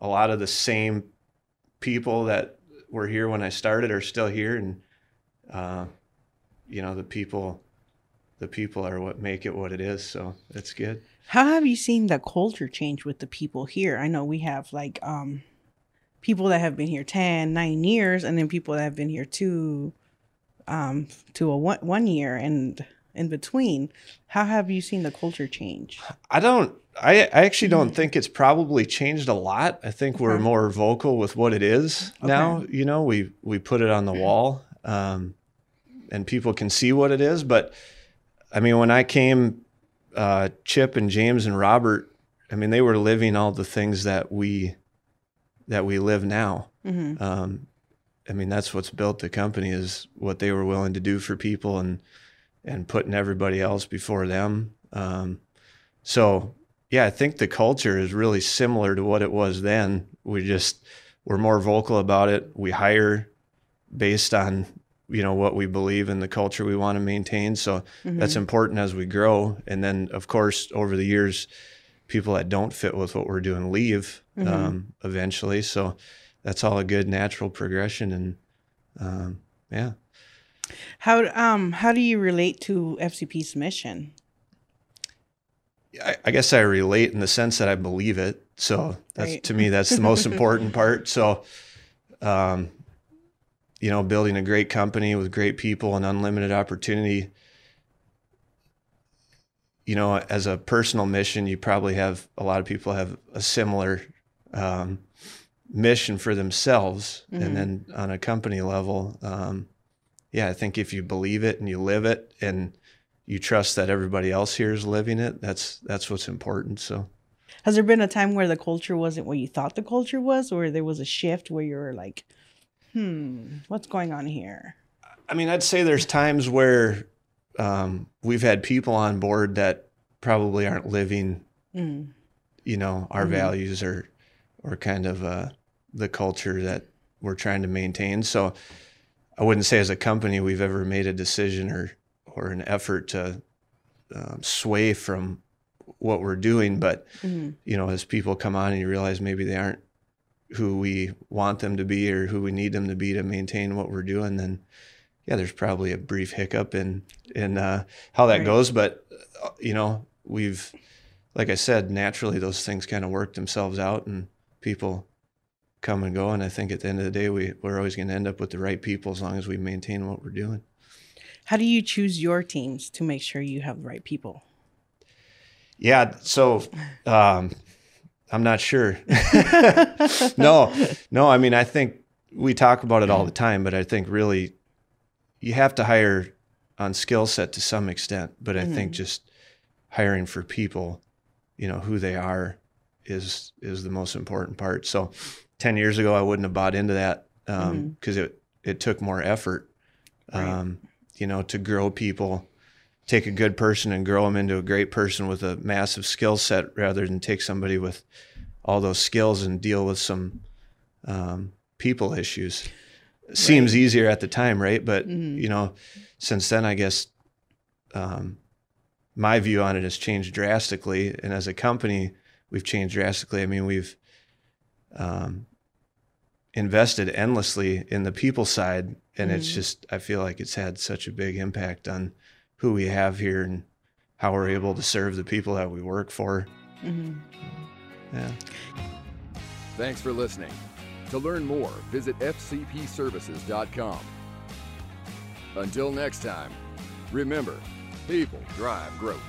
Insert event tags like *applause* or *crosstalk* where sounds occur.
a lot of the same people that were here when I started are still here, and uh, you know the people, the people are what make it what it is. So it's good. How have you seen the culture change with the people here? I know we have like um people that have been here 10, 9 years and then people that have been here two um to a one, one year and in between. How have you seen the culture change? I don't I, I actually don't think it's probably changed a lot. I think we're more vocal with what it is Okay. now. You know, we we put it on the wall, um, and people can see what it is. But I mean, when I came, uh, Chip and James and Robert, I mean, they were living all the things that we that we live now. Mm-hmm. Um, I mean, that's what's built the company is what they were willing to do for people and and putting everybody else before them. Um, so yeah, I think the culture is really similar to what it was then. We just we're more vocal about it. We hire based on you know what we believe in the culture we want to maintain. So that's important as we grow. And then of course over the years, people that don't fit with what we're doing leave um, eventually. So that's all a good natural progression. And um, yeah. How um how do you relate to FCP's mission? I, I guess I relate in the sense that I believe it. So that's Right. to me that's the most *laughs* important part. So, um, you know, building a great company with great people and unlimited opportunity. You know, as a personal mission, you probably have a lot of people have a similar um, mission for themselves, Mhm. and then on a company level, um, yeah, I think if you believe it and you live it and you trust that everybody else here is living it, that's that's what's important. So Has there been a time where the culture wasn't what you thought the culture was, or there was a shift where you were like, hmm, what's going on here? I mean, I'd say there's times where um, we've had people on board that probably aren't living, Mm. you know, our Mhm. values or or kind of uh, the culture that we're trying to maintain. So I wouldn't say as a company we've ever made a decision or or an effort to um, sway from what we're doing, but Mhm. you know, as people come on and you realize maybe they aren't who we want them to be or who we need them to be to maintain what we're doing, then yeah, there's probably a brief hiccup in in uh, how that Right. goes. But uh, you know, we've like I said, naturally those things kind of work themselves out, and people come and go. And I think at the end of the day, we we're always going to end up with the right people as long as we maintain what we're doing. How do you choose your teams to make sure you have the right people? Yeah. So um, I'm not sure. *laughs* no, no. I mean, I think we talk about it all the time, but I think really you have to hire on skill set to some extent. But I think just hiring for people, you know, who they are is is the most important part. So 10 years ago, I wouldn't have bought into that because it, it took more effort, Right. um, you know, to grow people take a good person and grow them into a great person with a massive skill set rather than take somebody with all those skills and deal with some um, people issues. Seems easier at the time, right? But Mhm. you know, since then, I guess um, my view on it has changed drastically, and as a company, we've changed drastically. I mean, we've um, invested endlessly in the people side, and it's Mhm. just I feel like it's had such a big impact on who we have here and how we're able to serve the people that we work for. hmm Yeah. Thanks for listening. To learn more, visit fcpservices.com. Until next time, remember, people drive growth.